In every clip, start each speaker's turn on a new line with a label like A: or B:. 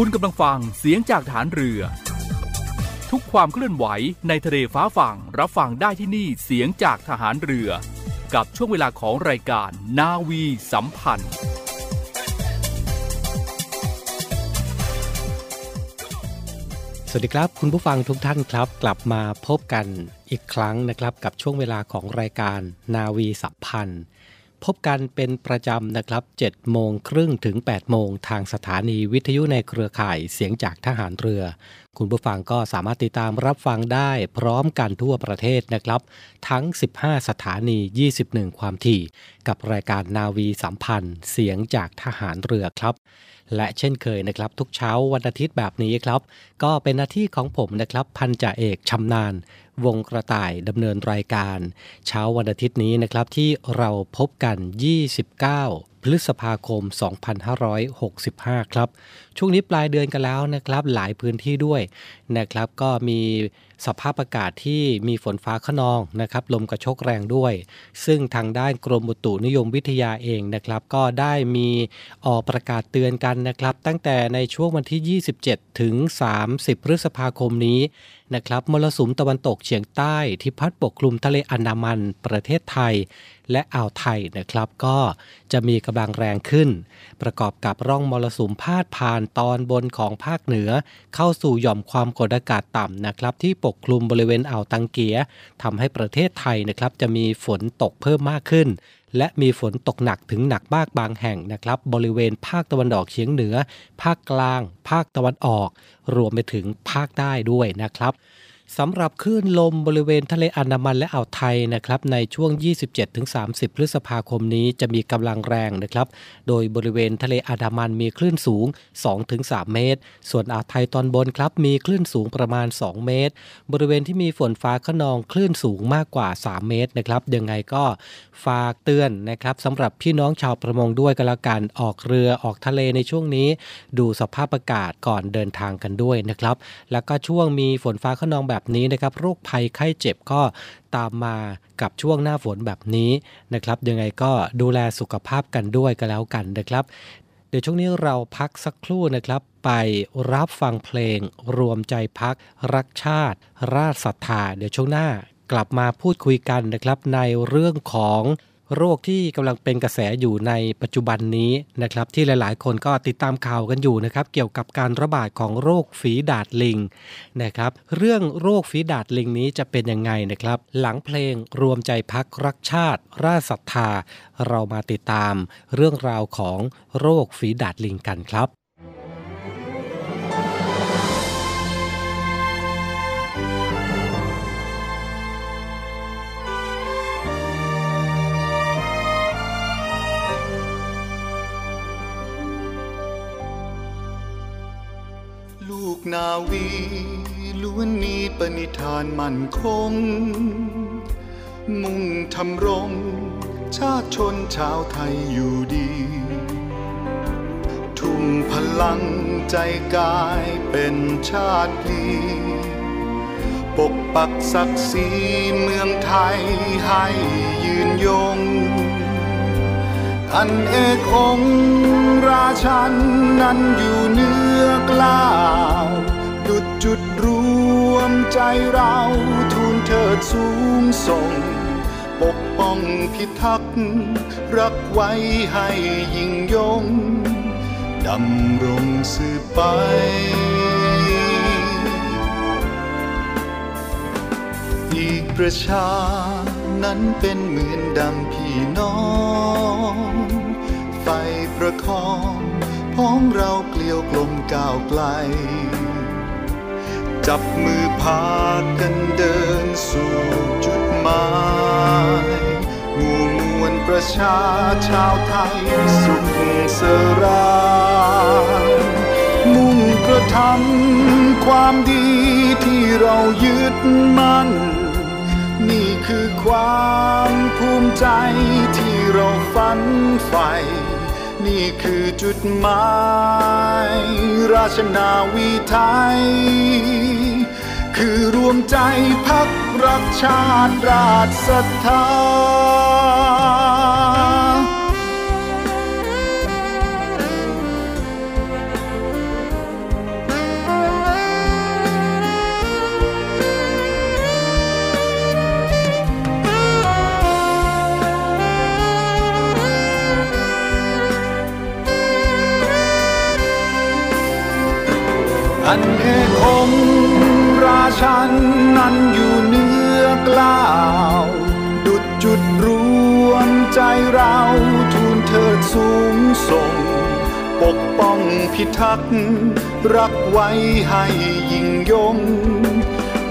A: คุณกำลังฟังเสียงจากฐานเรือ ทุกความเคลื่อนไหวในทะเลฟ้าฝั่งรับฟังได้ที่นี่เสียงจากทหารเรือ กับช่วงเวลาของรายการนาวีสัมพันธ์
B: สวัสดีครับ คุณผู้ฟังทุกท่านครับ กลับมาพบกันอีกครั้งนะครับ กับช่วงเวลาของรายการนาวีสัมพันธ์ พบกันเป็นประจำนะครับ7โมงครึ่งถึง 8 โมงทางสถานีวิทยุในเครือข่ายเสียงจากทหารเรือ คุณผู้ฟังก็สามารถติดตามรับฟังได้พร้อมกันทั่วประเทศนะครับ ทั้ง 15 สถานี 21 ความถี่ กับรายการนาวีสัมพันธ์ เสียงจากทหารเรือครับ และเช่นเคยนะครับ ทุกเช้าวันอาทิตย์แบบนี้ครับ ก็เป็นหน้าที่ของผมนะครับพันจ่าเอกชำนาญ วงกระต่ายดำเนินรายการ เช้าวันอาทิตย์นี้นะครับที่เราพบกัน 29 พฤษภาคม 2565 ครับ ช่วงนี้ปลายเดือนกันแล้วนะครับหลายพื้นที่ด้วยนะครับ ก็มี สภาพอากาศที่มีฝนฟ้าขนองนะครับลมกระโชกแรงด้วย ซึ่งทางด้านกรมอุตุนิยมวิทยาเองนะครับ ก็ได้มีออกประกาศเตือนกันนะครับ ตั้งแต่ในช่วงวันที่ 27 ถึง 30 พฤษภาคมนี้นะครับมรสุมตะวันตกเฉียงใต้ที่พัดปกคลุมทะเลอันดามันประเทศไทย และอ่าวไทยนะครับก็จะมีกำลังแรงขึ้น ประกอบกับร่องมรสุมพาดผ่านตอนบนของภาคเหนือ เข้าสู่หย่อมความกดอากาศต่ำนะครับที่ปกคลุมบริเวณอ่าวตังเกียทำให้ประเทศไทยนะครับจะมีฝนตกเพิ่มมากขึ้น และมีฝนตกหนักถึงหนักมากบางแห่งนะครับ บริเวณภาคตะวันออกเฉียงเหนือ ภาคกลาง ภาคตะวันออก รวมไปถึงภาคใต้ด้วยนะครับ สำหรับคลื่นลมบริเวณทะเลอันดามันและอ่าวไทยนะครับในช่วง 27-30 พฤษภาคมนี้จะมีกำลังแรงนะครับ โดยบริเวณทะเลอันดามันมีคลื่นสูง 2-3 เมตร ส่วนอ่าวไทยตอนบนครับมีคลื่นสูงประมาณ 2 เมตร บริเวณที่มีฝนฟ้าขนองคลื่นสูงมากกว่า 3 เมตรนะครับยังไงก็ฝากเตือนนะครับสำหรับพี่น้องชาวประมงด้วยกันแล้วกันออกเรือออกทะเลในช่วงนี้ ดูสภาพอากาศก่อนเดินทางกันด้วยนะครับแล้วก็ช่วงมีฝนฟ้าขนองแบบแบบนี้นะครับโรคภัยไข้เจ็บก็ตามมากับช่วงหน้าฝนแบบนี้นะครับยังไงก็ดูแลสุขภาพกันด้วยกันแล้วกันนะครับ เดี๋ยวช่วงนี้เราพักสักครู่นะครับ ไปรับฟังเพลง รวมใจพัก รักชาติ ราชศรัทธา เดี๋ยวช่วงหน้ากลับมาพูดคุยกันนะครับในเรื่องของ โรคที่กำลังเป็นกระแสอยู่ในปัจจุบันนี้นะครับที่หลายๆ คนก็ติดตามข่าวกันอยู่นะครับเกี่ยวกับการระบาดของโรคฝีดาดลิงนะครับเรื่องโรคฝีดาดลิงนี้จะเป็นยังไงนะครับ หลังเพลงรวมใจพักรักชาติ ราชศรัทธา เรามาติดตามเรื่องราวของโรคฝีดาดลิงกันครับ
C: นาวีล้วนมีปณิธานมั่นคง มุ่งทำรง ชาติชนชาวไทยอยู่ดี ทุ่มพลังใจกายเป็นชาติดีปกปักศักดิ์ศรีเมืองไทยให้ยืนยง อันเอกองราชันนั้นอยู่เนื้อกล้าวดุดจุดรวมใจเราทูลเถิดสูงส่ง ปกป้องพิทักษ์รักไว้ให้ยิ่งยงดำรงสืบไปอีกประชา นั้นเป็นเหมือนดังพี่น้อง ไฟประคองพ้องเราเกลียวกลมก้าวไกล จับมือพากันเดินสู่จุดหมายหมู่มวลประชาชาวไทยสุขสรามุ่งกระทำความดีที่เรายึดมั่น คือความภูมิใจที่เราฝันใฝ่นี่คือจุดหมาย ราชนาวีไทย คือรวมใจพักรักชาติราชศรัทธา อันเอกองราชันนั้นอยู่เนื้อกล้าว ดุดจุดรวมใจเราทูลเถิดสูงส่ง ปกป้องพิทักษ์รักไว้ให้ยิ่งยง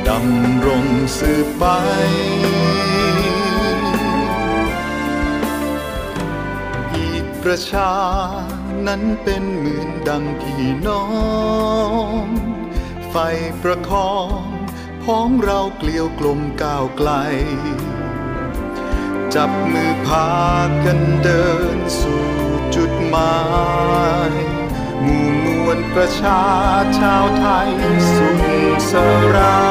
C: ดำรงสืบไปอีกประชา นั้นเป็นเหมือนดังพี่น้อง ไฟประคองพ้องเราเกลียวกลมก้าวไกล จับมือพากันเดินสู่จุดหมายหมู่มวลประชาชาวไทยสุขสรา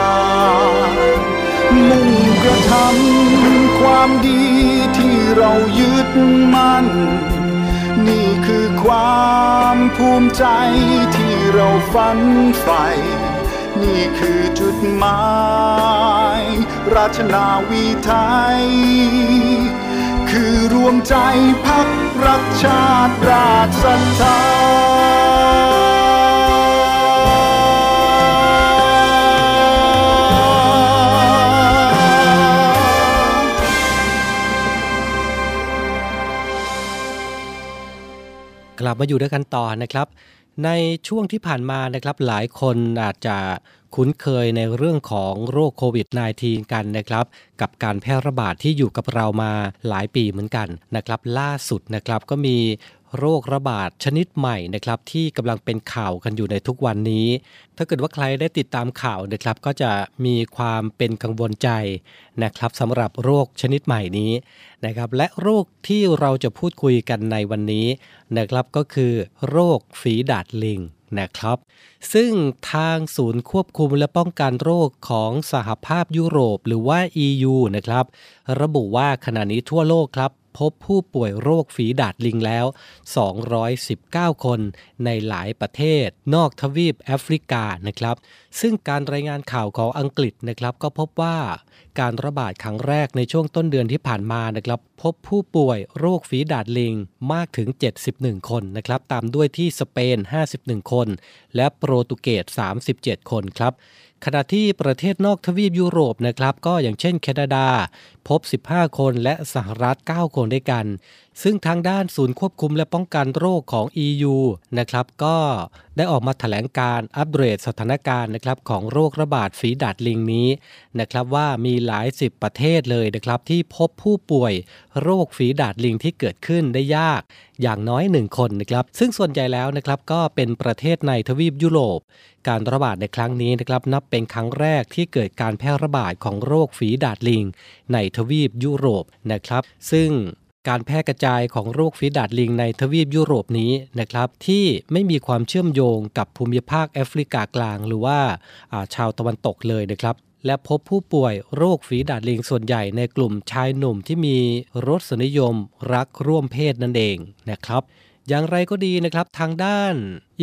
C: ยมุ่งกระทำความดีที่เรายึดมั่น นี่คือความภูมิใจที่เราฝันใฝ่นี่คือจุดหมาย ราชนาวีไทย คือรวมใจพักรักชาติราชศรัทธา
B: บมาอยู่ด้วยกันต่อนะครับ ในช่วงที่ผ่านมานะครับหลายคนอาจจะคุ้นเคยในเรื่องของโรคโควิด -19 กันนะครับ กับการแพร่ระบาดที่อยู่กับเรามาหลายปีเหมือนกันนะครับ ล่าสุดนะครับก็มี โรคระบาดชนิดใหม่นะครับที่กำลังเป็นข่าวกันอยู่ในทุกวันนี้ ถ้าเกิดว่าใครได้ติดตามข่าวนะครับก็จะมีความเป็นกังวลใจนะครับสำหรับโรคชนิดใหม่นี้นะครับและโรคที่เราจะพูดคุยกันในวันนี้นะครับก็คือ โรคฝีดาดลิงนะครับ ซึ่งทางศูนย์ควบคุมและป้องกันโรคของสหภาพยุโรปหรือว่า EU นะครับ ระบุว่าขณะนี้ทั่วโลกครับ พบผู้ป่วยโรคฝีดาดลิงแล้ว 219 คนในหลายประเทศ นอกทวีปแอฟริกานะครับ ซึ่งการรายงานข่าวของอังกฤษนะครับก็พบว่าการระบาดครั้งแรกในช่วงต้นเดือนที่ผ่านมานะครับ พบผู้ป่วยโรคฝีดาดลิงมากถึง 71 คนนะครับ ตามด้วยที่สเปน 51 คน และโปรตุเกส 37 คนครับ ขณะที่ประเทศนอกทวีปยุโรปนะครับ ก็อย่างเช่นแคนาดา พบ 15 คนและสหรัฐ 9 คนด้วยกัน ซึ่งทางด้านศูนย์ควบคุมและป้องกันโรคของ EU นะครับก็ได้ออกมาแถลงการอัปเดตสถานการณ์นะครับของโรคระบาดฝีดาดลิงนี้นะครับว่ามีหลายสิบประเทศเลยนะครับที่พบผู้ป่วยโรคฝีดาดลิงที่เกิดขึ้นได้ยากอย่างน้อยหนึ่งคนนะครับซึ่งส่วนใหญ่แล้วนะครับก็เป็นประเทศในทวีปยุโรป การระบาดในครั้งนี้นะครับนับเป็นครั้งแรกที่เกิดการแพร่ระบาดของโรคฝีดาดลิง ในทวีปยุโรปนะครับ ซึ่ง การแพร่กระจายของโรคฝีดาดลิงในทวีปยุโรปนี้นะครับ ที่ไม่มีความเชื่อมโยงกับภูมิภาคแอฟริกากลางหรือว่าชาวตะวันตกเลยนะครับและพบผู้ป่วยโรคฝีดาดลิงส่วนใหญ่ในกลุ่มชายหนุ่มที่มีรสนิยมรักร่วมเพศนั่นเองนะครับ อย่างไรก็ดีนะครับทางด้าน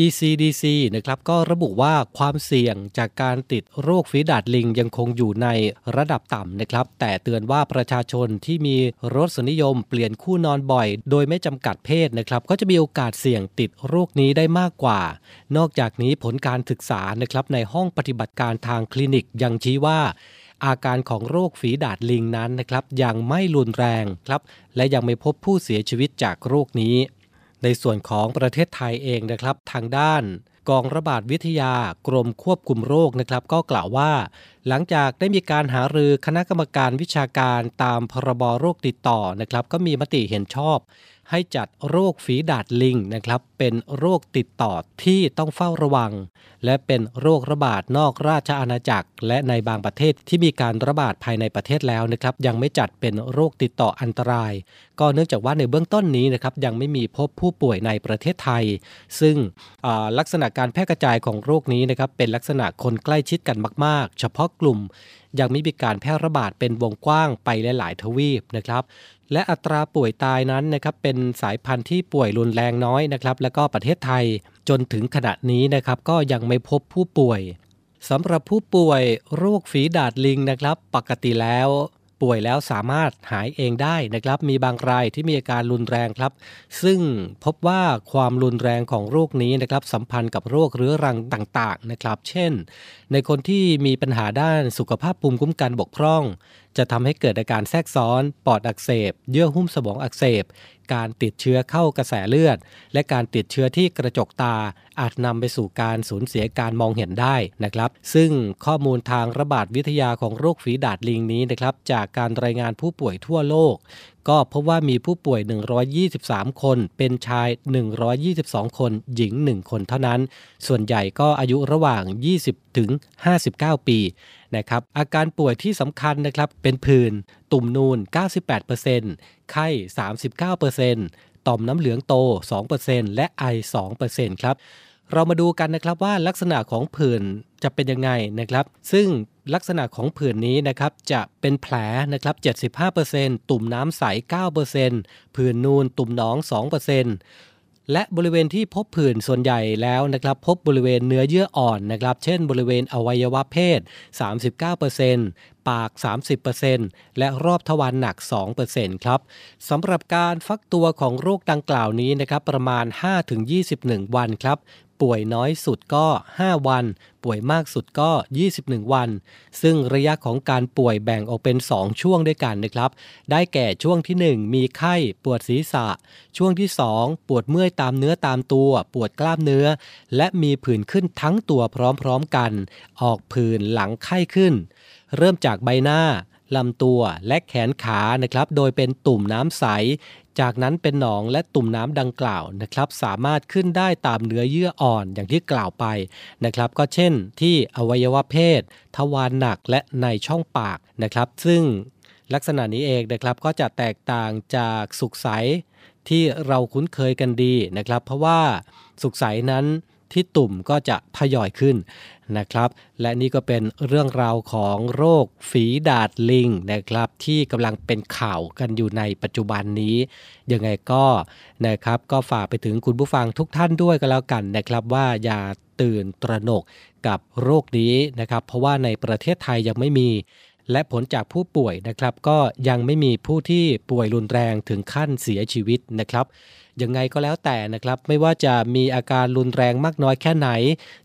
B: ECDC นะครับก็ระบุว่าความเสี่ยงจากการติดโรคฝีดาดลิงยังคงอยู่ในระดับต่ำนะครับ แต่เตือนว่าประชาชนที่มีรสนิยมเปลี่ยนคู่นอนบ่อย โดยไม่จำกัดเพศนะครับก็จะมีโอกาสเสี่ยงติดโรคนี้ได้มากกว่า นอกจากนี้ผลการศึกษานะครับในห้องปฏิบัติการทางคลินิกยังชี้ว่าอาการของโรคฝีดาดลิงนั้นนะครับยังไม่รุนแรงครับ และยังไม่พบผู้เสียชีวิตจากโรคนี้ ในส่วนของประเทศไทยเองนะครับทางด้านกองระบาดวิทยากรมควบคุมโรคนะครับก็กล่าวว่า หลังจากได้มีการหารือคณะกรรมการวิชาการตามพรบโรคติดต่อนะครับ ก็มีมติเห็นชอบ ให้จัดโรคฝีดาดลิงนะครับ เป็นโรคติดต่อที่ต้องเฝ้าระวัง และเป็นโรคระบาดนอกราชอาณาจักร และในบางประเทศที่มีการระบาดภายในประเทศแล้วนะครับ ยังไม่จัดเป็นโรคติดต่ออันตราย ก็เนื่องจากว่าในเบื้องต้นนี้นะครับยังไม่มีพบผู้ป่วยในประเทศไทย ซึ่งลักษณะการแพร่กระจายของโรคนี้นะครับเป็นลักษณะคนใกล้ชิดกันมาก ๆ เฉพาะกลุ่มยังไม่มีการแพร่ระบาดเป็นวงกว้างไปหลาย ๆ ทวีปนะครับ และอัตราป่วยตายนั้นนะครับเป็นสายพันธุ์ที่ป่วยรุนแรงน้อยนะครับและก็ประเทศไทยจนถึงขณะนี้นะครับก็ยังไม่พบผู้ป่วยสำหรับผู้ป่วยโรคฝีดาดลิงนะครับ ปกติแล้ว ป่วยแล้วสามารถหายเองได้นะครับ มีบางรายที่มีอาการรุนแรงครับ ซึ่งพบว่าความรุนแรงของโรคนี้นะครับสัมพันธ์กับโรคเรื้อรังต่างๆนะครับ เช่น ในคนที่มีปัญหาด้านสุขภาพภูมิคุ้มกันบกพร่อง จะทำให้เกิดอาการแทรกซ้อน ปอดอักเสบ เยื่อหุ้มสมองอักเสบ การติดเชื้อเข้ากระแสเลือด และการติดเชื้อที่กระจกตา อาจนำไปสู่การสูญเสียการมองเห็นได้นะครับ ซึ่งข้อมูลทางระบาดวิทยาของโรคฝีดาดลิงนี้นะครับ จากการรายงานผู้ป่วยทั่วโลก ก็พบว่ามีผู้ป่วย 123 คน เป็นชาย 122 คน หญิง 1 คนเท่านั้น ส่วนใหญ่ก็อายุระหว่าง 20 ถึง 59 ปีนะครับอาการป่วยที่สำคัญนะครับเป็นผื่นตุ่มนูน 98%ไข้ 39%ต่อมน้ำเหลืองโต 2%และไอ 2%ครับเรามาดูกันนะครับว่าลักษณะของผื่น จะเป็นยังไงนะครับ ซึ่งลักษณะของผื่นนี้นะครับจะเป็นแผลนะครับ 75%ตุ่มน้ำใส 9%ผื่นนูนตุ่มหนอง 2%และบริเวณที่พบผื่นส่วนใหญ่แล้วนะครับ พบบริเวณเนื้อเยื่ออ่อนนะครับ เช่นบริเวณอวัยวะเพศ 39% ปาก 30%และรอบทวารหนัก 2%ครับสำหรับการฟักตัวของโรคดังกล่าวนี้นะครับประมาณ 5-21 วันครับป่วยน้อยสุดก็ 5 วัน ป่วยมากสุดก็ 21 วัน ซึ่งระยะของการป่วยแบ่งออกเป็น 2 ช่วงด้วยกันนะครับ ได้แก่ช่วงที่ 1 มีไข้ปวดศีรษะ ช่วงที่ 2 ปวดเมื่อยตามเนื้อตามตัว ปวดกล้ามเนื้อ และมีผื่นขึ้นทั้งตัวพร้อมๆกัน ออกผื่นหลังไข้ขึ้น เริ่มจากใบหน้าลำตัวและแขนขานะครับ โดยเป็นตุ่มน้ำใส จากนั้นเป็นหนองและตุ่มน้ำดังกล่าวนะครับ สามารถขึ้นได้ตามเนื้อเยื่ออ่อนอย่างที่กล่าวไปนะครับ ก็เช่นที่อวัยวะเพศ ทวารหนักและในช่องปากนะครับ ซึ่งลักษณะนี้เองนะครับก็จะแตกต่างจากสุกใสที่เราคุ้นเคยกันดีนะครับ เพราะว่าสุกใสนั้น ที่ตุ่มก็จะทยอยขึ้นนะครับ และนี่ก็เป็นเรื่องราวของโรคฝีดาดลิงนะครับ ที่กำลังเป็นข่าวกันอยู่ในปัจจุบันนี้ ยังไงก็นะครับก็ฝากไปถึงคุณผู้ฟังทุกท่านด้วยก็แล้วกันนะครับว่าอย่าตื่นตระหนกกับโรคนี้นะครับ เพราะว่าในประเทศไทยยังไม่มีและผลจากผู้ป่วยนะครับ ก็ยังไม่มีผู้ที่ป่วยรุนแรงถึงขั้นเสียชีวิตนะครับ ยังไงก็แล้วแต่นะครับ ไม่ว่าจะมีอาการรุนแรงมากน้อยแค่ไหน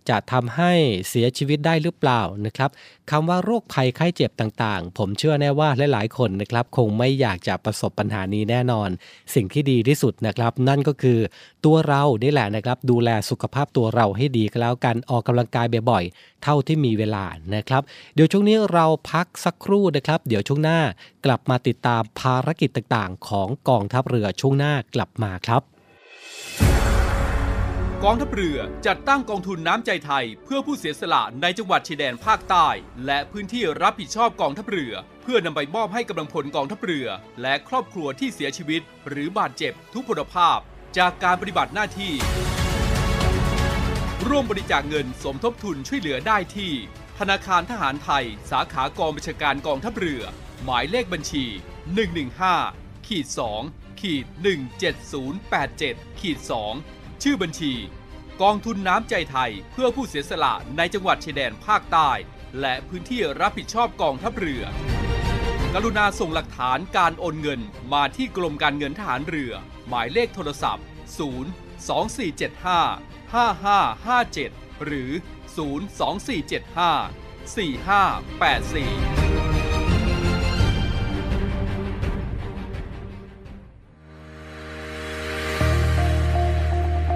B: จะทำให้เสียชีวิตได้หรือเปล่านะครับคำว่าโรคภัยไข้เจ็บต่างๆ ผมเชื่อแน่ว่าหลายๆคนนะครับ คงไม่อยากจะประสบปัญหานี้แน่นอน สิ่งที่ดีที่สุดนะครับ นั่นก็คือตัวเรานี่แหละนะครับ ดูแลสุขภาพตัวเราให้ดีก็แล้วกันออกกำลังกายบ่อยๆเท่าที่มีเวลานะครับ เดี๋ยวช่วงนี้เราพักสักครู่นะครับ เดี๋ยวช่วงหน้า กลับมาติดตามภารกิจต่างๆ ของกองทัพเรือช่วงหน้ากลับมาครับ
A: กองทัพเรือจัดตั้งกองทุนน้ำใจไทย เพื่อผู้เสียสละในจังหวัดชายแดนภาคใต้ และพื้นที่รับผิดชอบกองทัพเรือ เพื่อนำไปมอบให้กำลังพลกองทัพเรือ และครอบครัวที่เสียชีวิต หรือบาดเจ็บทุกพลภาพ จากการปฏิบัติหน้าที่ ร่วมบริจาคเงินสมทบทุนช่วยเหลือได้ที่ ธนาคารทหารไทย สาขากองบัญชาการกองทัพเรือ หมายเลขบัญชี 115ขีด2ขีด17087ขีด2ชื่อบัญชี กองทุนน้ำใจไทยเพื่อผู้เสียสละในจังหวัดชายแดนภาคใต้ และพื้นที่รับผิดชอบกองทัพเรือ กรุณาส่งหลักฐานการโอนเงินมาที่กรมการเงินทหารเรือ หมายเลขโทรศัพท์ 0 2475 5557 หรือ 02475 4584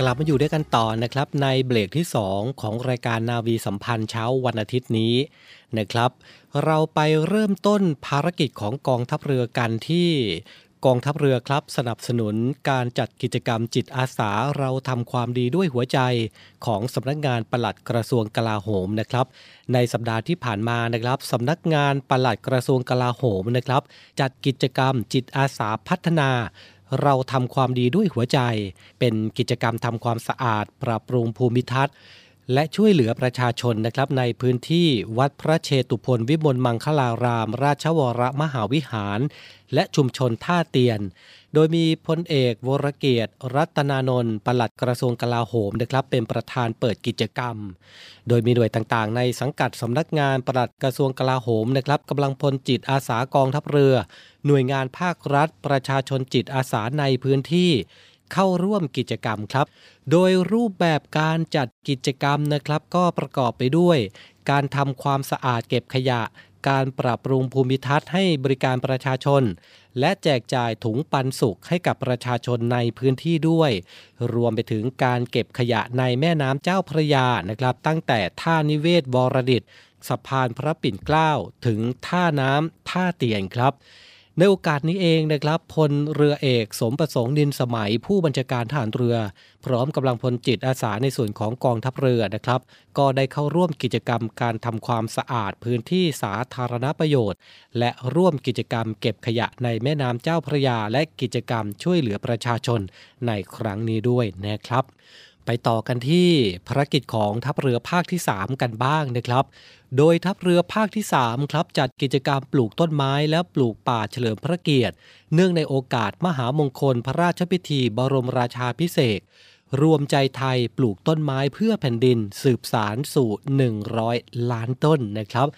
B: กลับมาอยู่ด้วยกันต่อนะครับในเบรกที่ 2 ของรายการนาวีสัมพันธ์เช้าวันอาทิตย์นี้นะครับ เราไปเริ่มต้นภารกิจของกองทัพเรือกันที่กองทัพเรือครับสนับสนุนการจัดกิจกรรมจิตอาสาเราทำความดีด้วยหัวใจของสำนักงานปลัดกระทรวงกลาโหมนะครับ ในสัปดาห์ที่ผ่านมานะครับสำนักงานปลัดกระทรวงกลาโหมนะครับ จัดกิจกรรมจิตอาสาพัฒนา เราทำความดีด้วยหัวใจ เป็นกิจกรรมทำความสะอาด ปรับปรุงภูมิทัศน์ และช่วยเหลือประชาชนนะครับในพื้นที่วัดพระเชตุพนวิมลมังคลาราม ราชวรมหาวิหาร และชุมชนท่าเตียน โดยมีพลเอกวรเกียรติ รัตนานนท์ปลัดกระทรวงกลาโหมนะครับเป็นประธานเปิดกิจกรรม โดยมีหน่วยต่างๆ ในสังกัดสำนักงานปลัดกระทรวงกลาโหมนะครับกำลังพลจิตอาสากองทัพเรือ หน่วยงานภาครัฐ ประชาชนจิตอาสาในพื้นที่เข้าร่วมกิจกรรมครับ โดยรูปแบบการจัดกิจกรรมนะครับ ก็ประกอบไปด้วย การทำความสะอาดเก็บขยะ การปรับปรุงภูมิทัศน์ให้บริการประชาชน และแจกจ่ายถุงปันสุขให้กับประชาชนในพื้นที่ด้วย รวมไปถึงการเก็บขยะในแม่น้ำเจ้าพระยานะครับ ตั้งแต่ท่านิเวศวรดิตสะพานพระปิ่นเกล้าถึงท่าน้ำท่าเตียนครับ ในโอกาสนี้เองนะครับพลเรือเอกสมประสงค์นินสมัยผู้บัญชาการทหารเรือ พร้อมกำลังพลจิตอาสาในส่วนของกองทัพเรือนะครับ ก็ได้เข้าร่วมกิจกรรมการทำความสะอาดพื้นที่สาธารณประโยชน์ และร่วมกิจกรรมเก็บขยะในแม่น้ำเจ้าพระยา และกิจกรรมช่วยเหลือประชาชนในครั้งนี้ด้วยนะครับ ไปต่อกันที่ภารกิจของทัพเรือภาคที่ 3 กันบ้างนะครับ โดยทัพเรือภาคที่ 3 ครับ จัดกิจกรรมปลูกต้นไม้และปลูกป่าเฉลิมพระเกียรติ เนื่องในโอกาสมหามงคลพระราชพิธีบรมราชาพิเศษรวมใจไทยปลูกต้นไม้เพื่อแผ่นดินสืบสารสู่ 100 ล้านต้นนะครับ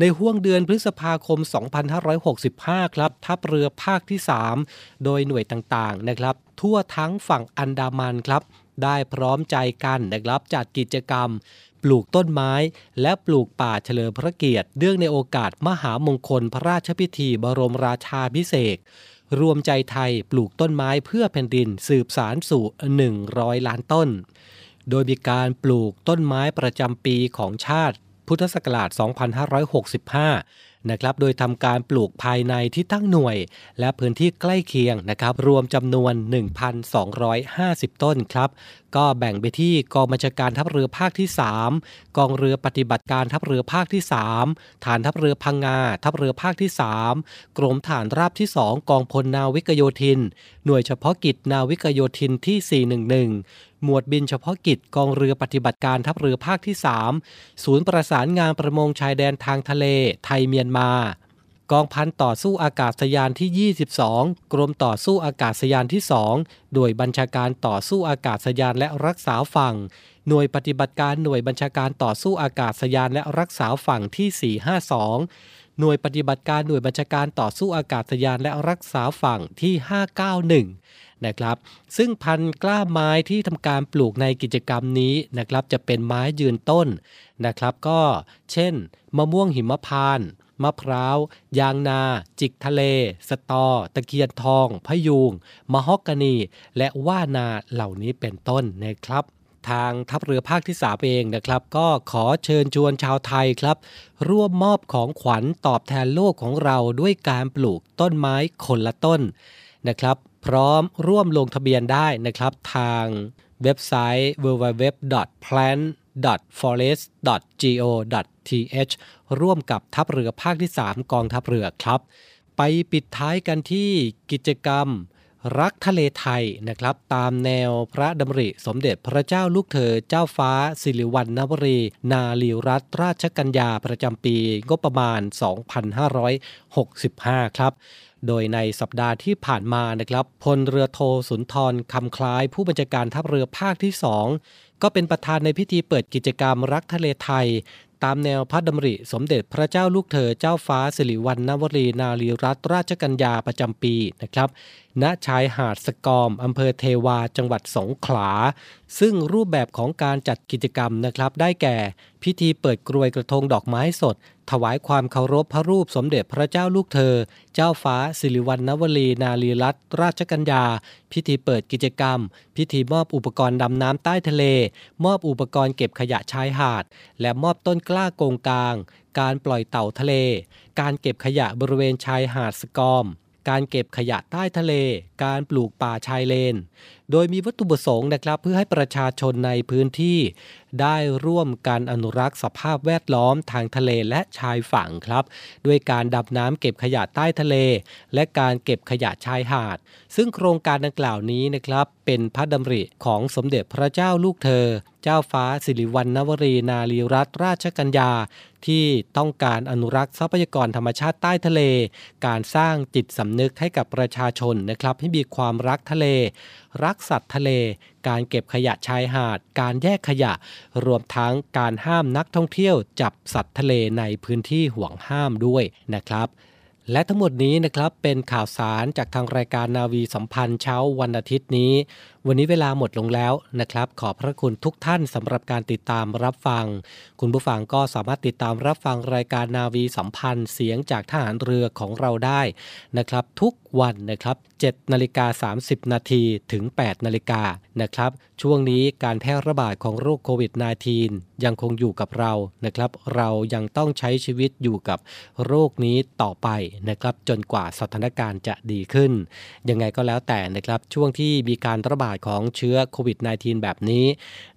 B: ในห่วงเดือนพฤษภาคม 2565 ครับ ทัพเรือภาคที่ 3 โดยหน่วยต่างๆนะครับ ทั่วทั้งฝั่งอันดามันครับ ได้พร้อมใจกันนะครับจัดกิจกรรม ปลูกต้นไม้ และปลูกป่าเฉลิมพระเกียรติเนื่องในโอกาสมหามงคลพระราชพิธีบรมราชาพิเศษรวมใจไทยปลูกต้นไม้เพื่อแผ่นดินสืบสารสู่ 100 ล้านต้น โดยมีการปลูกต้นไม้ประจำปีของชาติพุทธศักราช 2565 นะครับ โดยทำการปลูกภายในที่ตั้งหน่วย และพื้นที่ใกล้เคียงนะครับ รวมจำนวน 1,250 ต้นครับ ก็แบ่งไปที่กองบัญชาการทัพเรือภาคที่ 3 กองเรือปฏิบัติการทัพเรือภาคที่ 3 ฐานทัพเรือพังงา ทัพเรือภาคที่ 3 กรมฐานราบที่ 2 กองพลนาวิกโยธิน หน่วยเฉพาะกิจนาวิกโยธินที่ 411 หมวดบินเฉพาะกิจกองเรือปฏิบัติการทัพเรือภาคที่ 3 ศูนย์ประสานงานประมงชายแดนทางทะเล ไทยเมียนมา กองพันต่อสู้อากาศยานที่ 22 กรมต่อสู้อากาศยานที่ 2 โดยบัญชาการต่อสู้อากาศยานและรักษาฝั่ง หน่วยปฏิบัติการหน่วยบัญชาการต่อสู้อากาศยานและรักษาฝั่งที่ 452 หน่วยปฏิบัติการหน่วยบัญชาการต่อสู้อากาศยานและรักษาฝั่งที่ 591 นะครับ ซึ่งพันธุ์กล้าไม้ที่ทำการปลูกในกิจกรรมนี้นะครับ จะเป็นไม้ยืนต้นนะครับ ก็เช่น มะม่วงหิมพานต์มะพร้าว ยางนา จิกทะเล สตอ ตะเคียนทองพะยูงมะฮอกกานี และว่านาเหล่านี้เป็นต้นนะครับ ทางทัพเรือภาคที่สามเองนะครับ ก็ขอเชิญชวนชาวไทยครับ ร่วมมอบของขวัญตอบแทนโลกของเราด้วยการปลูกต้นไม้คนละต้นนะครับ พร้อมร่วมลงทะเบียนได้นะครับ ทางเว็บไซต์ www.plant forest.go.th ร่วมกับทัพเรือภาคที่ 3 กองทัพเรือครับ ไปปิดท้ายกันที่กิจกรรมรักทะเลไทยนะครับ ตามแนวพระดำริสมเด็จพระเจ้าลูกเธอเจ้าฟ้าสิริวัณณวรี นาลีรัตนราชกัญญาประจำปีงบประมาณ 2565 ครับ โดยในสัปดาห์ที่ผ่านมานะครับพลเรือโทสุนทรคำคล้าย ผู้บัญชาการทัพเรือภาคที่ 2 ก็เป็นประธานในพิธีเปิดกิจกรรมรักทะเลไทย ตามแนวพระดำริสมเด็จพระเจ้าลูกเธอเจ้าฟ้าสิริวัณณวรีนารีรัตนราชกัญญาประจำปีนะครับณชายหาดสกอมอำเภอเทวาจังหวัดสงขลา ซึ่งรูปแบบของการจัดกิจกรรมนะครับได้แก่ พิธีเปิดกรวยกระทงดอกไม้สด ถวายความเคารพพระรูปสมเด็จพระเจ้าลูกเธอ เจ้าฟ้าสิริวัณณวรีนารีรัตนราชกัญญา พิธีเปิดกิจกรรม พิธีมอบอุปกรณ์ดำน้ำใต้ทะเล มอบอุปกรณ์เก็บขยะชายหาด และมอบต้นกล้าโกงกลาง การปล่อยเต่าทะเล การเก็บขยะบริเวณชายหาดสกอม การเก็บขยะใต้ทะเล การปลูกป่าชายเลน โดยมีวัตถุประสงค์นะครับเพื่อให้ประชาชนในพื้นที่ ได้ร่วมการอนุรักษ์สภาพแวดล้อมทางทะเลและชายฝั่งครับ ด้วยการดับน้ำเก็บขยะใต้ทะเล และการเก็บขยะชายหาด ซึ่งโครงการดังกล่าวนี้นะครับเป็นพระดำริของสมเด็จพระเจ้าลูกเธอ เจ้าฟ้าสิริวัณณวรีนารีรัตนราชกัญญาที่ต้องการอนุรักษ์ทรัพยากรธรรมชาติใต้ทะเล การสร้างจิตสำนึกให้กับประชาชนนะครับให้มีความรักทะเลรักสัตว์ทะเล การเก็บขยะชายหาด การแยกขยะ รวมทั้งการห้ามนักท่องเที่ยวจับสัตว์ทะเลในพื้นที่ห่วงห้ามด้วยนะครับและทั้งหมดนี้นะครับเป็นข่าวสารจากทางรายการนาวีสัมพันธ์เช้าวันอาทิตย์นี้ วันนี้เวลาหมดลงแล้วนะครับ ขอพระคุณทุกท่านสำหรับการติดตามรับฟัง คุณผู้ฟังก็สามารถติดตามรับฟังรายการนาวีสัมพันธ์เสียงจากทหารเรือของเราได้นะครับ ทุกวันนะครับ7นาฬิกา30 นาทีถึง 8 นาฬิกานะครับ ช่วงนี้การแพร่ระบาดของโรคโควิด -19 ยังคงอยู่กับเรานะครับ เรายังต้องใช้ชีวิตอยู่กับโรคนี้ต่อไปนะครับ จนกว่าสถานการณ์จะดีขึ้น ยังไงก็แล้วแต่นะครับ ช่วงที่มีการระบาดของเชื้อโควิด -19 แบบนี้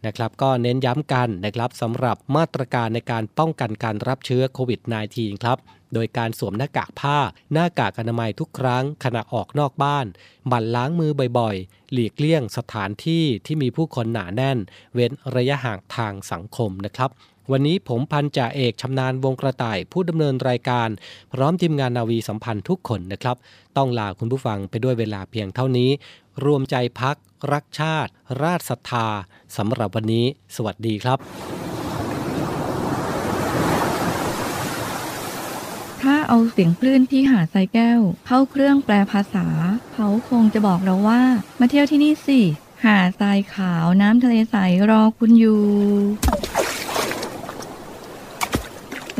B: นะครับก็เน้นย้ำกันนะครับสำหรับมาตรการในการป้องกันการรับเชื้อโควิด -19 ครับโดยการสวมหน้ากากผ้า หน้ากากอนามัยทุกครั้งขณะออกนอกบ้านหมั่นล้างมือบ่อยๆ หลีกเลี่ยงสถานที่ที่มีผู้คนหนาแน่น เว้นระยะห่างทางสังคมนะครับ วันนี้ผมพันจ่าเอกชำนาญวงกระต่ายผู้ดำเนินรายการ พร้อมทีมงานนาวีสัมพันธ์ทุกคนนะครับ ต้องลาคุณผู้ฟังไปด้วยเวลาเพียงเท่านี้ รวมใจพัก รักชาติ ราชศรัทธาสำหรับวันนี้ สวัสดีครับ
D: ถ้าเอาเสียงคลื่นที่หาดทรายแก้ว เข้าเครื่องแปลภาษา เขาคงจะบอกเราว่า มาเที่ยวที่นี่สิหาดทรายขาวน้ำทะเลใสรอคุณอยู่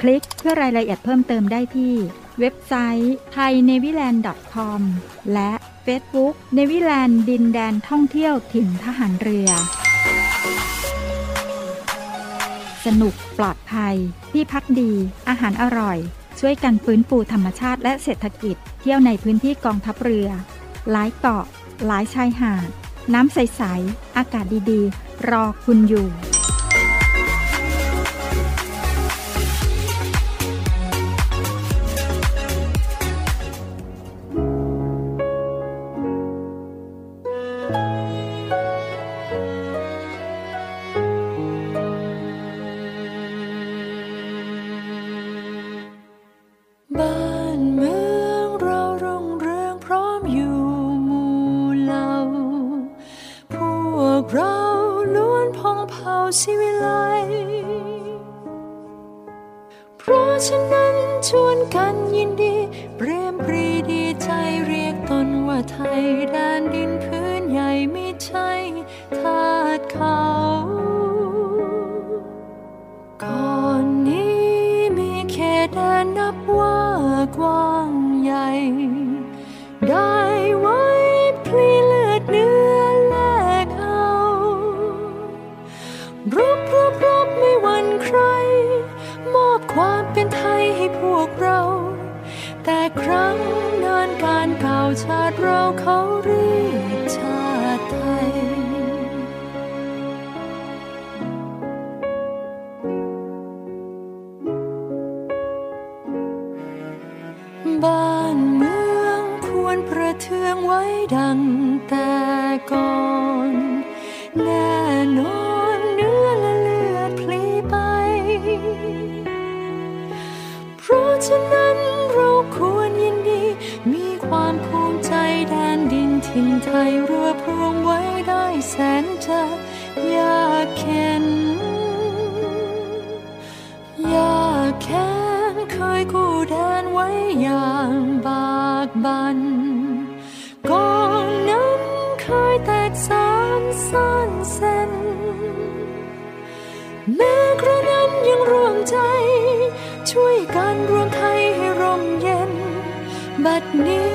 E: คลิกเพื่อรายละเอียดเพิ่มเติมได้ที่ เว็บไซต์ thainewiland.com และ Facebook เนวิแลนด์ดินแดนท่องเที่ยวถิ่นทหารเรือ สนุกปลอดภัย ที่พักดี อาหารอร่อย ช่วยกันฟื้นฟูธรรมชาติและเศรษฐกิจ เที่ยวในพื้นที่กองทัพเรือ หลายเกาะ หลายชายหาด น้ำใส ๆ อากาศดี ๆ รอคุณอยู่ พวกเรา
F: แต่
G: ครั้งนานการเก่าชาติเราเขา
F: เรียก บันกองน้ำเคยแตกสานซ่านเส้นแม้กระนั้นยังรวมใจ ช่วยกันรวมไทยให้ร่มเย็น บัดนี้